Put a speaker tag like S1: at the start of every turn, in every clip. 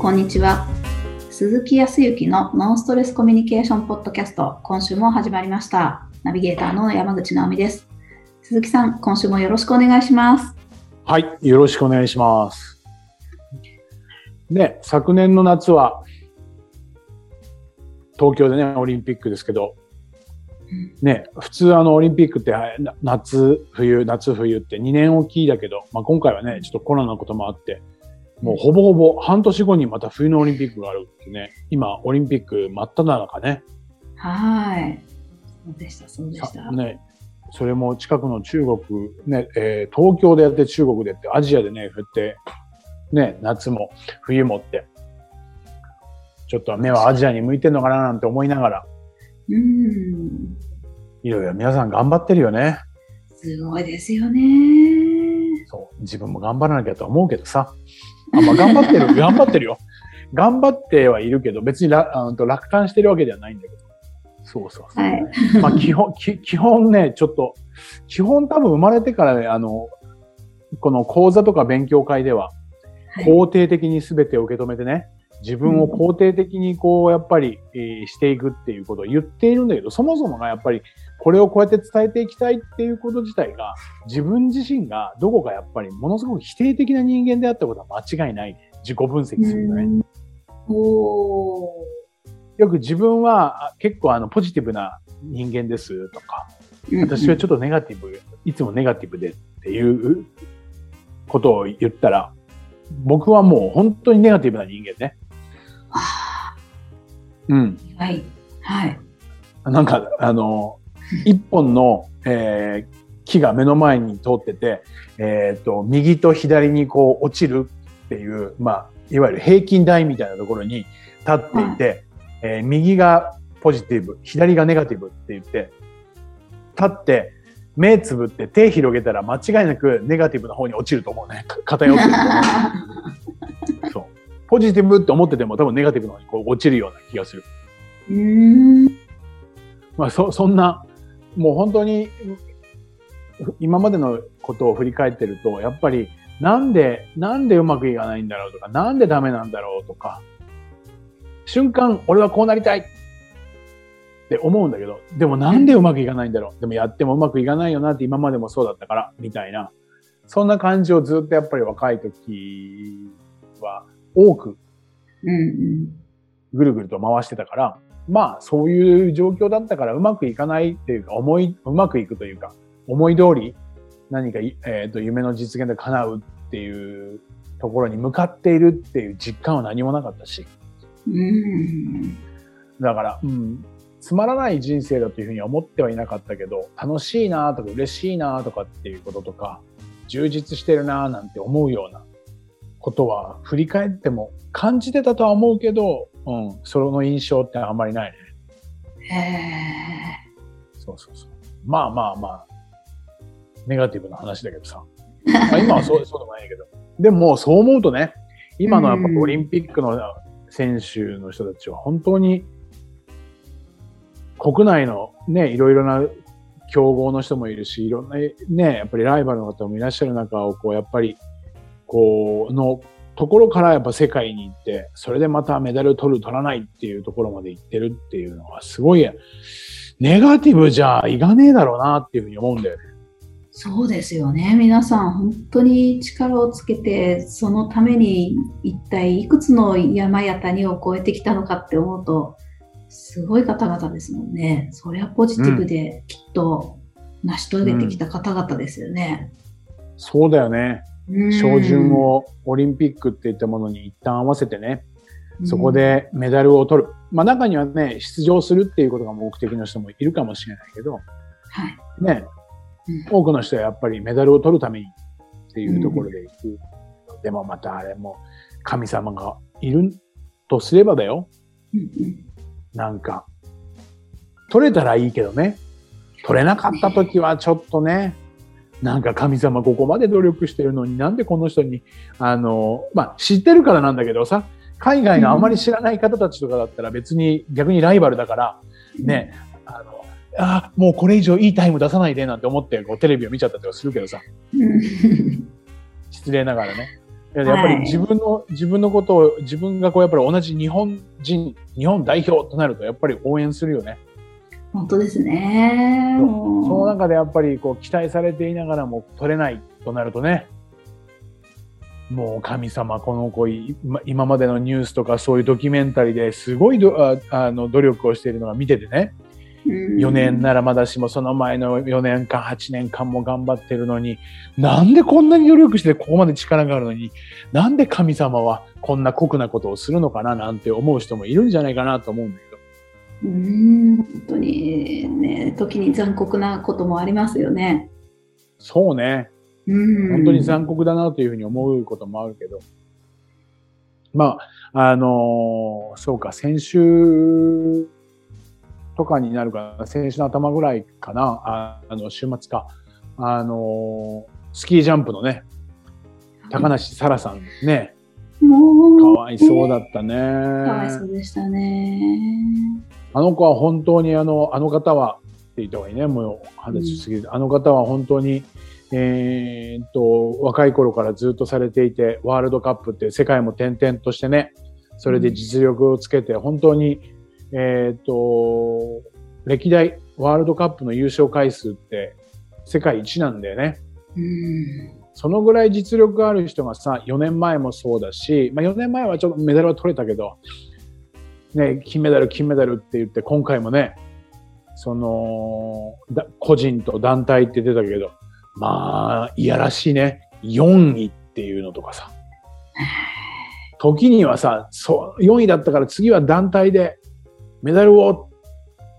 S1: こんにちは。鈴木康之のノンストレスコミュニケーションポッドキャスト、今週も始まりました。ナビゲーターの山口直美です。鈴木さん、今週もよろしくお願いします。
S2: はい、よろしくお願いします。ね、昨年の夏は、東京でね、オリンピックですけど、ね、普通あのオリンピックって夏、冬、夏、冬って2年おきだけど、まあ、今回はね、ちょっとコロナのこともあって、もうほぼほぼ半年後にまた冬のオリンピックがあるってね、今オリンピック真っ只中ね。
S1: はい。そうでした、そうでした。
S2: ね、それも近くの中国、ね、えー東京でやって中国でやって、アジアでね、降って、ね、夏も冬もって、ちょっと目はアジアに向いてんのかななんて思いながら、
S1: うーん。
S2: いろいろ皆さん頑張ってるよね。
S1: すごいですよね。
S2: そう、自分も頑張らなきゃと思うけどさ。あ、まあ、頑張ってる、頑張ってるよ。頑張ってはいるけど、別にらあの楽観してるわけではないんだけど。そうそうそう。
S1: はい。
S2: まあ基本、き基本ね、ちょっと、基本多分生まれてからね、あの、この講座とか勉強会では、
S1: はい
S2: 肯定的に全てを受け止めてね、自分を肯定的にこう、やっぱり、えーしていくっていうことを言っているんだけど、そもそもがやっぱり、これをこうやって伝えていきたいっていうこと自体が、自分自身がどこかやっぱりものすごく否定的な人間であったことは間違いない。自己分析するとね。よく自分はあ結構あのポジティブな人間ですとか、私はちょっとネガティブ、いつもネガティブでっていうことを言ったら、僕はもう本当にネガティブな人間ね。
S1: あ
S2: うん。
S1: ーはい。はい。
S2: なんか、あの、一本の、えー木が目の前に通ってて、えっ、と、右と左にこう落ちるっていう、まあ、いわゆる平均台みたいなところに立っていて、えー右がポジティブ、左がネガティブって言って、立って、目つぶって手広げたら間違いなくネガティブな方に落ちると思うね。か偏ってると思う。ポジティブって思ってても多分ネガティブの方にこう落ちるような気がする。
S1: うーん。
S2: まあ、そ、そんな、もう本当に、今までのことを振り返ってると、やっぱり、なんで、なんでうまくいかないんだろうとか、なんでダメなんだろうとか、瞬間、俺はこうなりたいって思うんだけど、でもなんでうまくいかないんだろうでもやってもうまくいかないよなって今までもそうだったから、みたいな、そんな感じをずっとやっぱり若い時は多く。ぐるぐると回してたから、まあそういう状況だったからうまくいかないっていうか、思い、うまくいくというか、思い通り何かい、えっ、と、夢の実現で叶うっていうところに向かっているっていう実感は何もなかったし、
S1: うん。
S2: だから、うん、つまらない人生だというふうには思ってはいなかったけど、楽しいなとか嬉しいなとかっていうこととか、充実してるななんて思うようなことは振り返っても感じてたとは思うけど、うん、その印象ってあんまりないね。
S1: へえ。
S2: そうそうそう。まあまあまあ、ネガティブな話だけどさ。まあ今はそうそうでもないけど。でもそう思うとね、今のやっぱ
S1: うん
S2: オリンピックの選手の人たちは本当に国内のね、いろいろな競合の人もいるし、いろんなね、やっぱりライバルの方もいらっしゃる中を、こう、やっぱり、こう、のところからやっぱ世界に行って、それでまたメダル取る、取らないっていうところまで行ってるっていうのは、すごい、ネガティブじゃいかねえだろうなっていうふうに思うんだよね。
S1: そうですよね。皆さん本当に力をつけて、そのために一体いくつの山や谷を越えてきたのかって思うと、すごい方々ですもんね。そりゃポジティブできっと成し遂げてきた方々ですよね。
S2: そうだよね。
S1: うん
S2: 照準をオリンピックっていったものに一旦合わせてね、そこ、でメダルを取る。まあ中にはね、出場するっていうことが目的の人もいるかもしれないけど、
S1: はい。
S2: ね、
S1: うん
S2: 多くの人はやっぱりメダルを取るためにっていうところで行く。でもまたあれも神様がいるとすればだよ。なんか、取れたらいいけどね。取れなかった時はちょっとね、なんか神様ここまで努力してるのになんでこの人に、あの、まあ知ってるからなんだけどさ、海外のあまり知らない方たちとかだったら別に逆にライバルだから、ね、あの、あもうこれ以上いいタイム出さないでなんて思ってこうテレビを見ちゃったりとかするけどさ、
S1: うん
S2: 失礼ながらね。ややっぱり自分の、自分のことを、自分がこうやっぱり同じ日本人、日本代表となると、やっぱり応援するよね。
S1: 本当ですね。
S2: その中でやっぱりこう期待されていながらも取れないとなるとね、もう神様、この子、い今今までのニュースとかそういうドキュメンタリーですごいどああの努力をしているのが見ててね、
S1: うん。
S2: 4年ならまだしもその前の4年間、8年間も頑張ってるのに、なんでこんなに努力してここまで力があるのに、なんで神様はこんな酷なことをするのかななんて思う人もいるんじゃないかなと思うんだけど。
S1: うん本当にね、時に残酷なこともありますよね。
S2: そうね。
S1: うん
S2: 本当に残酷だなというふうに思うこともあるけど。まあ、あのーそうか、先週とかになるかな、先週の頭ぐらいかな、ああの、週末か。あのースキージャンプのね、高梨沙羅さんね、
S1: もう、
S2: かわいそうだったね。
S1: かわいそうでしたね。
S2: あの子は本当にあの、あの方は、って言った方がいいね、もう話しすぎる。あの方は本当に、えーっと、若い頃からずっとされていて、ワールドカップって世界も転々としてね、それで実力をつけて、本当に、えーっと、歴代ワールドカップの優勝回数って世界一なんだよね。
S1: うん
S2: そのぐらい実力がある人がさ、4年前もそうだし、まあ4年前はちょっとメダルは取れたけど、ね、金メダル、金メダルって言って、今回もね、その、だ個人と団体って出たけど、まあ、いやらしいね。4位っていうのとかさ。時にはさ、そう、4位だったから次は団体でメダルを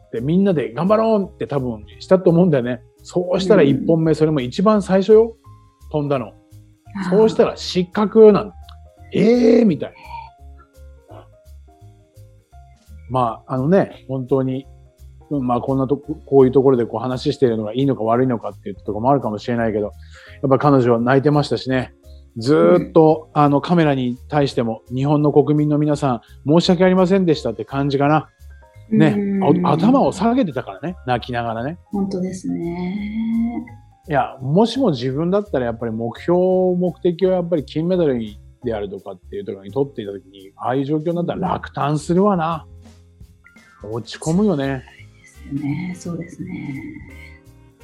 S2: ってみんなで頑張ろうって多分したと思うんだよね。そうしたら1本目、それも一番最初よ。飛んだの。そうしたら失格なんええー、みたいな。まあ、あのね、本当に、うんまあこんなとこ、こういうところでこう話しているのがいいのか悪いのかっていうところもあるかもしれないけど、やっぱ彼女は泣いてましたしね。ずーっと、あのカメラに対しても日本の国民の皆さん申し訳ありませんでしたって感じかな。ね、頭を下げてたからね、泣きながらね。
S1: 本当ですね。
S2: いや、もしも自分だったらやっぱり目標、目的をやっぱり金メダルであるとかっていうところに取っていたときに、ああいう状況になったら落胆するわな。落ち込むよね。
S1: ですよね。そうですね。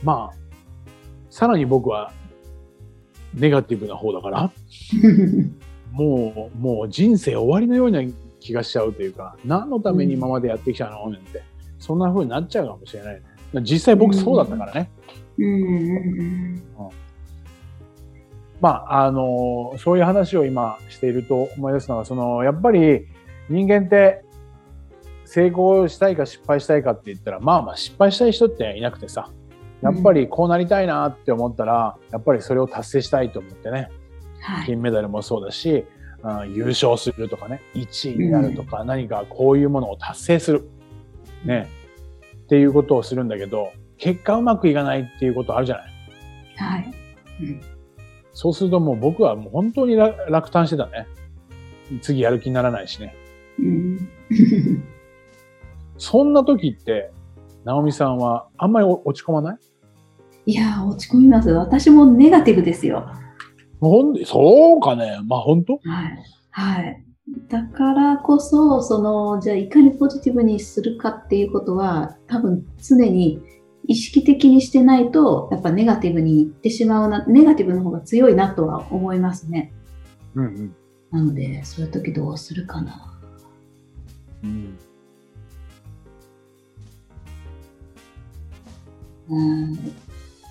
S2: まあ、さらに僕はネガティブな方だから、もう、もう人生終わりのような気がしちゃうというか、何のために今までやってきたの？なんて、そんな風になっちゃうかもしれないね。実際僕そうだったからね。まあ、あの、そういう話を今していると思い出すのは、その、やっぱり人間って成功したいか失敗したいかって言ったら、まあまあ失敗したい人っていなくてさ、やっぱりこうなりたいなって思ったら、やっぱりそれを達成したいと思ってね、
S1: はい。
S2: 金メダルもそうだし、うん優勝するとかね、1位になるとか、何かこういうものを達成する。ね。っていうことをするんだけど、結果うまくいかないっていうことあるじゃない。
S1: はい。うん
S2: そうするともう僕はもう本当に落落胆してたね。次やる気にならないしね。
S1: うん
S2: そんな時って、直美さんはあんまりお落ち込まない？
S1: いやー、落ち込みます。私もネガティブですよ。
S2: ほんそうかね。まあ本当？
S1: はい。はい。だからこそ、その、じゃあいかにポジティブにするかっていうことは、多分常に意識的にしてないと、やっぱネガティブにいってしまうな、ネガティブの方が強いなとは思いますね。
S2: うんうん。
S1: なので、そういう時どうするかな。
S2: うん
S1: うん、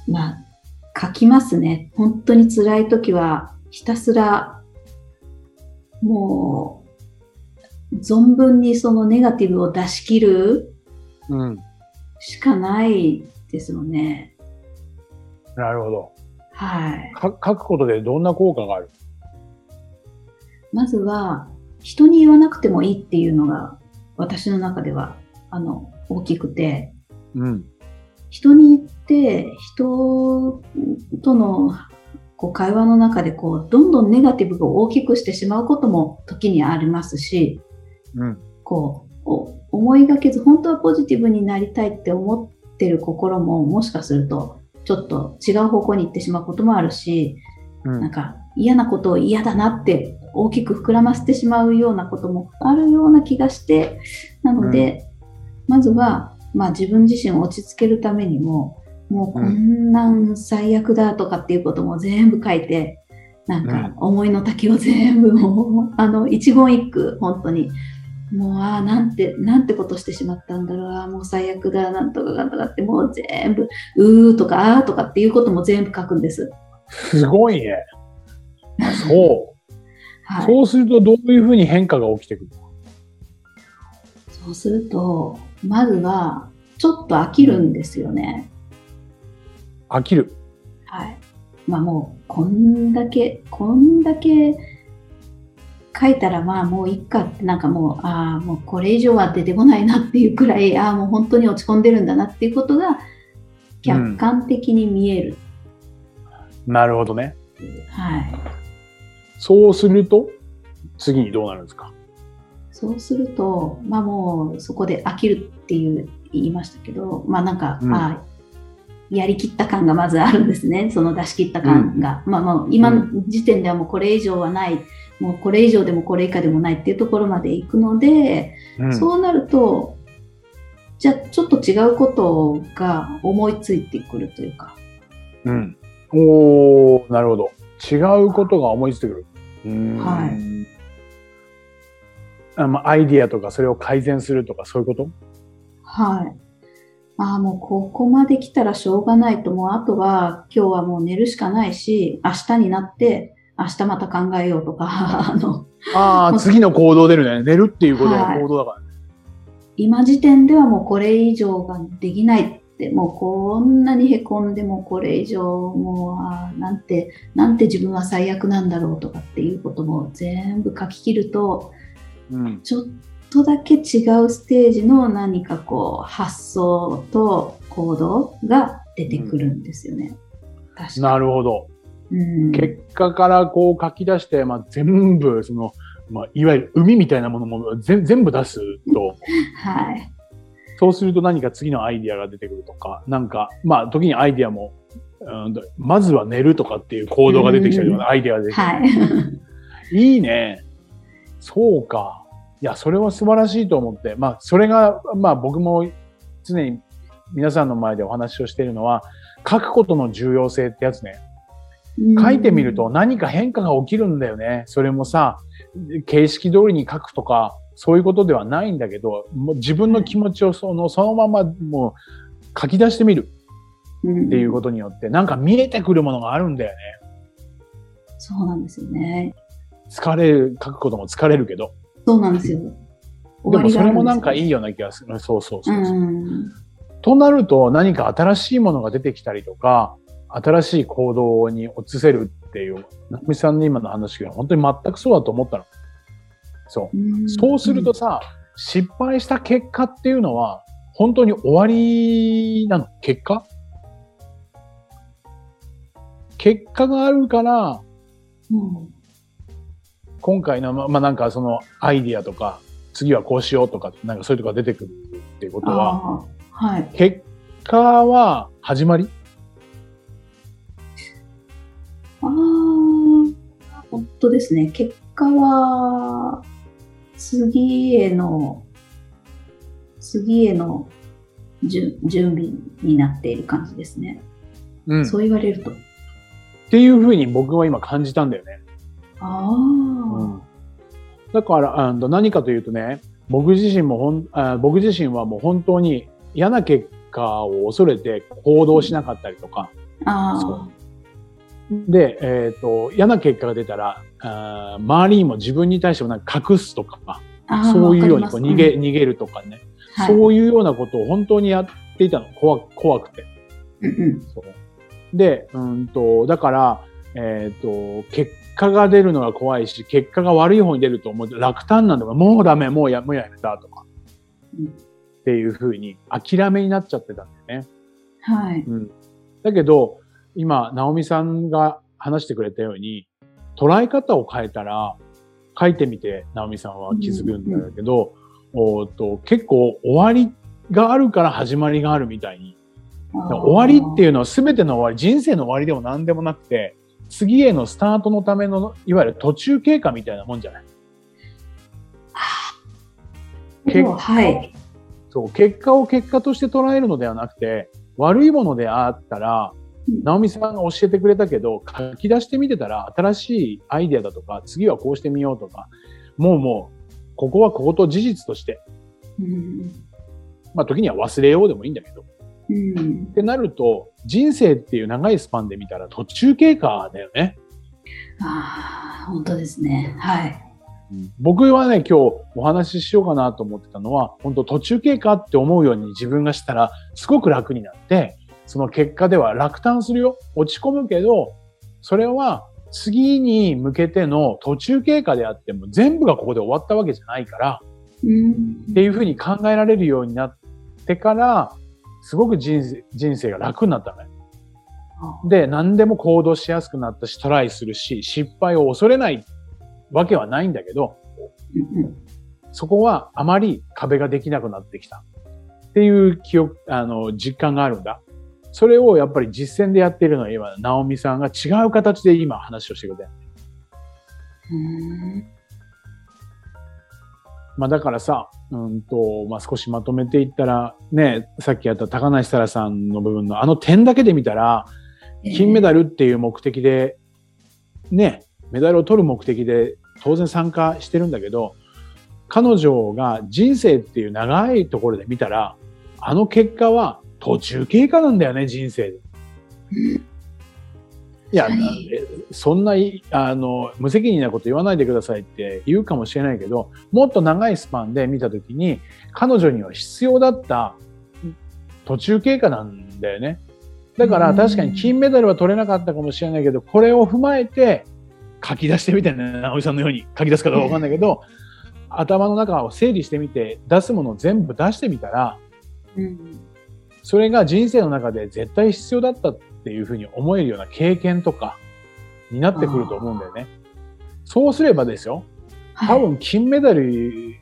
S1: まあ、書きますね。本当に辛い時は、ひたすら、もう、存分にそのネガティブを出し切る
S2: うん。
S1: しかないですよね。
S2: なるほど。
S1: はい。
S2: か書くことでどんな効果がある？
S1: まずは、人に言わなくてもいいっていうのが、私の中では、あの、大きくて、
S2: うん。
S1: 人に言って、人とのこう会話の中でこう、どんどんネガティブを大きくしてしまうことも時にありますし、
S2: うん。
S1: こう、お思いがけず、本当はポジティブになりたいって思ってる心も、もしかすると、ちょっと違う方向に行ってしまうこともあるし、
S2: うん。
S1: なんか、嫌なことを嫌だなって大きく膨らませてしまうようなこともあるような気がして、なので、まずは、まあ自分自身を落ち着けるためにも、もうこんなん最悪だとかっていうことも全部書いて、なんか思いの丈を全部もう、あの、一言一句、本当に、もう、ああ、なんて、なんてことしてしまったんだろう、ああ、もう最悪だ、なんとかなんとかって、もう全部、うーとか、あーとかっていうことも全部書くんです。
S2: すごいね。そう。
S1: はい。
S2: そうするとどういうふうに変化が起きてくるの？
S1: そうすると、まずは、ちょっと飽きるんですよね。
S2: 飽きる。
S1: はい。まあもう、こんだけ、こんだけ書いたら、まあもういっかって、なんかもう、ああ、もうこれ以上は出てこないなっていうくらい、ああ、もう本当に落ち込んでるんだなっていうことが、客観的に見える。
S2: なるほどね。
S1: はい。
S2: そうすると、次にどうなるんですか？
S1: そうすると、まあもうそこで飽きるっていう言いましたけど、まあなんか、
S2: うん
S1: あやりきった感がまずあるんですね、その出し切った感が。まあもう今の時点ではもうこれ以上はない、もうこれ以上でもこれ以下でもないっていうところまで行くので、
S2: うん
S1: そうなると、じゃあちょっと違うことが思いついてくるというか、
S2: うん。おー、なるほど。違うことが思いついてくる。
S1: はい
S2: あまあ、アイディアとかそれを改善するとかそういうこと？
S1: はい。ああ、もうここまで来たらしょうがないと、もうあとは今日はもう寝るしかないし、明日になって、明日また考えようとか、あの、
S2: ああ、次の行動出るね。寝るっていうことは行動だからね。
S1: 今時点ではもうこれ以上ができないって、もうこんなにへこんでもこれ以上、もう、あーなんて、なんて自分は最悪なんだろうとかっていうことも全部書き切ると、
S2: うん。
S1: ちょっとだけ違うステージの何かこう発想と行動が出てくるんですよね。確かに。
S2: なるほど。
S1: うん、
S2: 結果からこう書き出して、まあ、全部、その、まあ、いわゆる海みたいなものも全全部出すと、
S1: はい。
S2: そうすると何か次のアイディアが出てくるとか、なんか、まあ、時にアイディアも、うんとまずは寝るとかっていう行動が出てきたりとか、アイディアが出てきたり
S1: はい。
S2: いいね。そうか。いや、それは素晴らしいと思って。まあ、それが、まあ僕も常に皆さんの前でお話をしているのは、書くことの重要性ってやつね。書いてみると何か変化が起きるんだよね。それもさ、形式通りに書くとか、そういうことではないんだけど、もう自分の気持ちをそのそのままもう書き出してみる
S1: うん、
S2: っていうことによって、なんか見えてくるものがあるんだよね。
S1: そうなんですよね。
S2: 疲れる、書くことも疲れるけど。
S1: そうなんですよ。
S2: でもそれもなんかいい
S1: よ。
S2: ような気がする。そうそうそう。となると何か新しいものが出てきたりとか、新しい行動に移せるっていう、なみさんの今の話が本当に全くそうだと思ったの。そう。
S1: うん
S2: そうすると、さ、失敗した結果っていうのは、本当に終わりなの？結果？結果があるから、
S1: うん
S2: 今回の、ままあ、なんかそのアイディアとか、次はこうしようとか、なんかそういうとこが出てくるっていうことは、
S1: はい。
S2: 結果は始まり？
S1: ああ、本当ですね。結果は、次への、次への準準備になっている感じですね。
S2: うん。っ
S1: そう言われると。
S2: ていうふうに僕は今感じたんだよね。
S1: ああ、
S2: うん。だから、あの何かというとね、僕自身もほんあ、僕自身はもう本当に嫌な結果を恐れて行動しなかったりとか、
S1: あ
S2: で、えっ、と、嫌な結果が出たら、あー周りにも自分に対してもなんか隠すとか、
S1: ああ
S2: そういうようにこう逃げ、逃げるとかね、
S1: はい。
S2: そういうようなことを本当にやっていたの。怖怖くて。
S1: うんうん。
S2: そう。で、うんと、だから、えっ、と、結果が出るのが怖いし、結果が悪い方に出ると思うと楽単なんだから、もうダメ、もうや、もうやめたとか、
S1: うん
S2: っていうふうに諦めになっちゃってたんだよね。
S1: はい。
S2: うん。だけど、今、直美さんが話してくれたように、捉え方を変えたら、書いてみて、直美さんは気づくんだけど、おーっと結構終わりがあるから始まりがあるみたいに、終わりっていうのは全ての終わり、人生の終わりでも何でもなくて、次へのスタートのための、いわゆる途中経過みたいなもんじゃない？結果
S1: はい。
S2: そう、結果を結果として捉えるのではなくて、悪いものであったら、
S1: うん。
S2: 直美さんが教えてくれたけど、書き出してみてたら、新しいアイデアだとか、次はこうしてみようとか、もうもう、ここはここと事実として、
S1: うん。
S2: まあ時には忘れようでもいいんだけど、
S1: うん
S2: っ。てなると、人生っていう長いスパンで見たら途中経過だよね。
S1: ああ、本当ですね。はい。
S2: 僕はね、今日お話ししようかなと思ってたのは、本当途中経過って思うように自分がしたら、すごく楽になって、その結果では落胆するよ。落ち込むけど、それは次に向けての途中経過であっても、全部がここで終わったわけじゃないから、
S1: うん
S2: っていうふうに考えられるようになってから、すごく人生人生が楽になったのね。で、何でも行動しやすくなったし、トライするし、失敗を恐れないわけはないんだけど、
S1: うん
S2: そこはあまり壁ができなくなってきた。っていう記憶、あの、実感があるんだ。それをやっぱり実践でやっているのは今、ナオミさんが違う形で今話をしてくれてまあだからさ、うんと、まあ少しまとめていったら、ね、さっきやった高梨沙羅さんの部分のあの点だけで見たら、金メダルっていう目的で、ね、メダルを取る目的で当然参加してるんだけど、彼女が人生っていう長いところで見たら、あの結果は途中経過なんだよね、人生で。いや、
S1: はい。
S2: えそんない、あの、無責任なこと言わないでくださいって言うかもしれないけど、もっと長いスパンで見たときに、彼女には必要だった途中経過なんだよね。だから
S1: うん。
S2: 確かに金メダルは取れなかったかもしれないけど、これを踏まえて書き出してみてね、直井さんのように書き出すかどうかわかんないけど、頭の中を整理してみて、出すものを全部出してみたら、
S1: うん。
S2: それが人生の中で絶対必要だったっていうふうに思えるような経験とかになってくると思うんだよね。そうすればですよ、
S1: はい
S2: 多分金メダル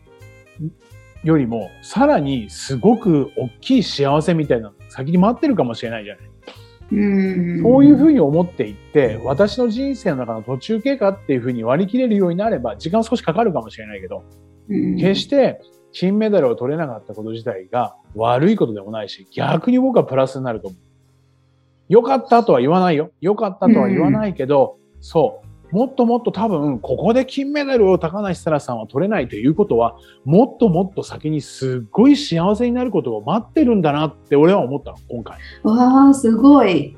S2: よりもさらにすごく大きい幸せみたいなのが先に待ってるかもしれないじゃない。
S1: うん
S2: そういうふうに思っていって、私の人生の中の途中経過っていうふうに割り切れるようになれば、時間少しかかるかもしれないけど、
S1: うん
S2: 決して金メダルを取れなかったこと自体が悪いことでもないし、逆に僕はプラスになると思う。良かったとは言わないよ。良かったとは言わないけど、そう。もっともっと多分、ここで金メダルを高梨沙羅さんは取れないということは、もっともっと先にすっごい幸せになることを待ってるんだなって俺は思ったの、今回。
S1: わあ、すごい。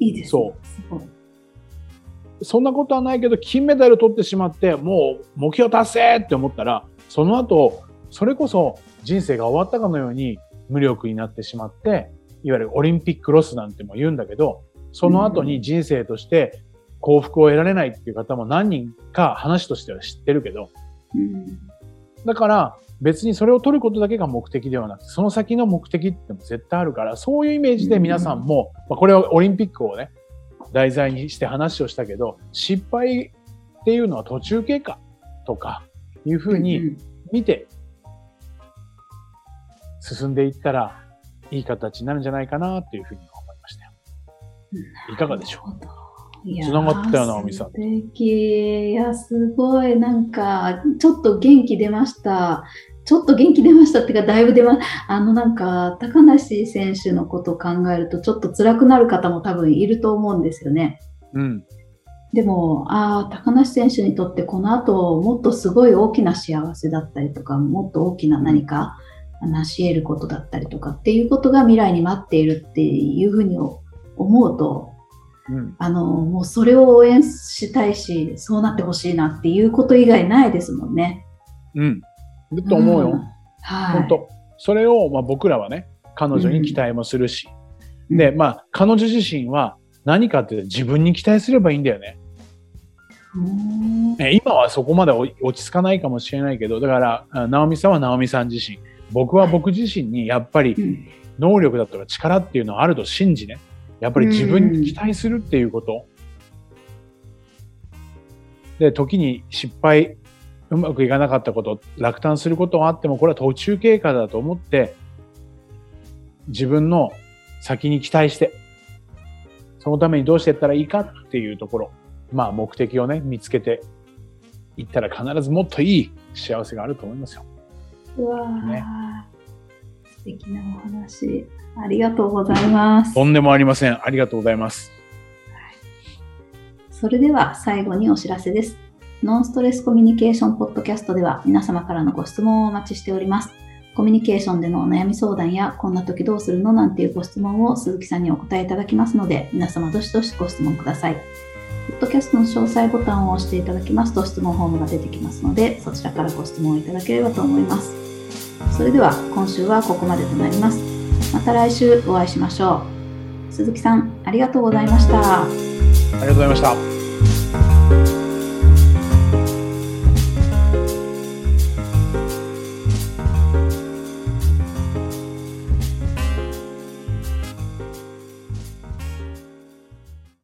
S1: いいです。
S2: そう。そんなことはないけど、金メダル取ってしまって、もう目標達成って思ったら、その後、それこそ人生が終わったかのように無力になってしまって、いわゆるオリンピックロスなんても言うんだけど、その後に人生として幸福を得られないっていう方も何人か話としては知ってるけど、
S1: うん。
S2: だから別にそれを取ることだけが目的ではなくて、その先の目的っても絶対あるから、そういうイメージで皆さんも、まあ、これはオリンピックをね、題材にして話をしたけど、失敗っていうのは途中経過とかいうふうに見て進んでいったらいい形になるんじゃないかなっていうふうに思いましたよ。いかがでしょう？
S1: ういやー
S2: 繋がったよ直美さん
S1: 素敵。いや、すごい、なんか、ちょっと元気出ました。ちょっと元気出ましたっていうか、だいぶ出ま、あの、なんか、高梨選手のことを考えると、ちょっと辛くなる方も多分いると思うんですよね。
S2: うん。
S1: でも、ああ、高梨選手にとってこの後、もっとすごい大きな幸せだったりとか、もっと大きな何か成し得ることだったりとかっていうことが未来に待っているっていうふうに思うと、
S2: うん。
S1: あの、もうそれを応援したいし、そうなってほしいなっていうこと以外ないですもんね。
S2: うん。だと思うよ。
S1: んはい。
S2: 本当それを、まあ、僕らはね、彼女に期待もするし。
S1: うん
S2: で、まあ、彼女自身は何かって自分に期待すればいいんだよね。今はそこまで落ち着かないかもしれないけど、だから、あ直美さんは直美さん自身、僕は僕自身にやっぱり
S1: うん
S2: 能力だとか力っていうのはあると信じね、やっぱり自分に期待するっていうこと。で、時に失敗、うまくいかなかったこと、落胆することはあっても、これは途中経過だと思って、自分の先に期待して、そのためにどうしていったらいいかっていうところ。まあ目的をね、見つけていったら必ずもっといい幸せがあると思いますよ。
S1: うわー、ね、素敵なお話。ありがとうございます。
S2: とんでもありません。ありがとうございます。
S1: それでは最後にお知らせです。ノンストレスコミュニケーションポッドキャストでは皆様からのご質問をお待ちしております。コミュニケーションでのお悩み相談や、こんな時どうするのなんていうご質問を鈴木さんにお答えいただきますので、皆様どしどしご質問ください。ッドキャストの詳細ボタンを押していただきますと質問フォームが出てきますので、そちらからご質問いただければと思います。それでは今週はここまでとなります。また来週お会いしましょう。鈴木さん、ありがとうございました。あ
S2: りがとうございました。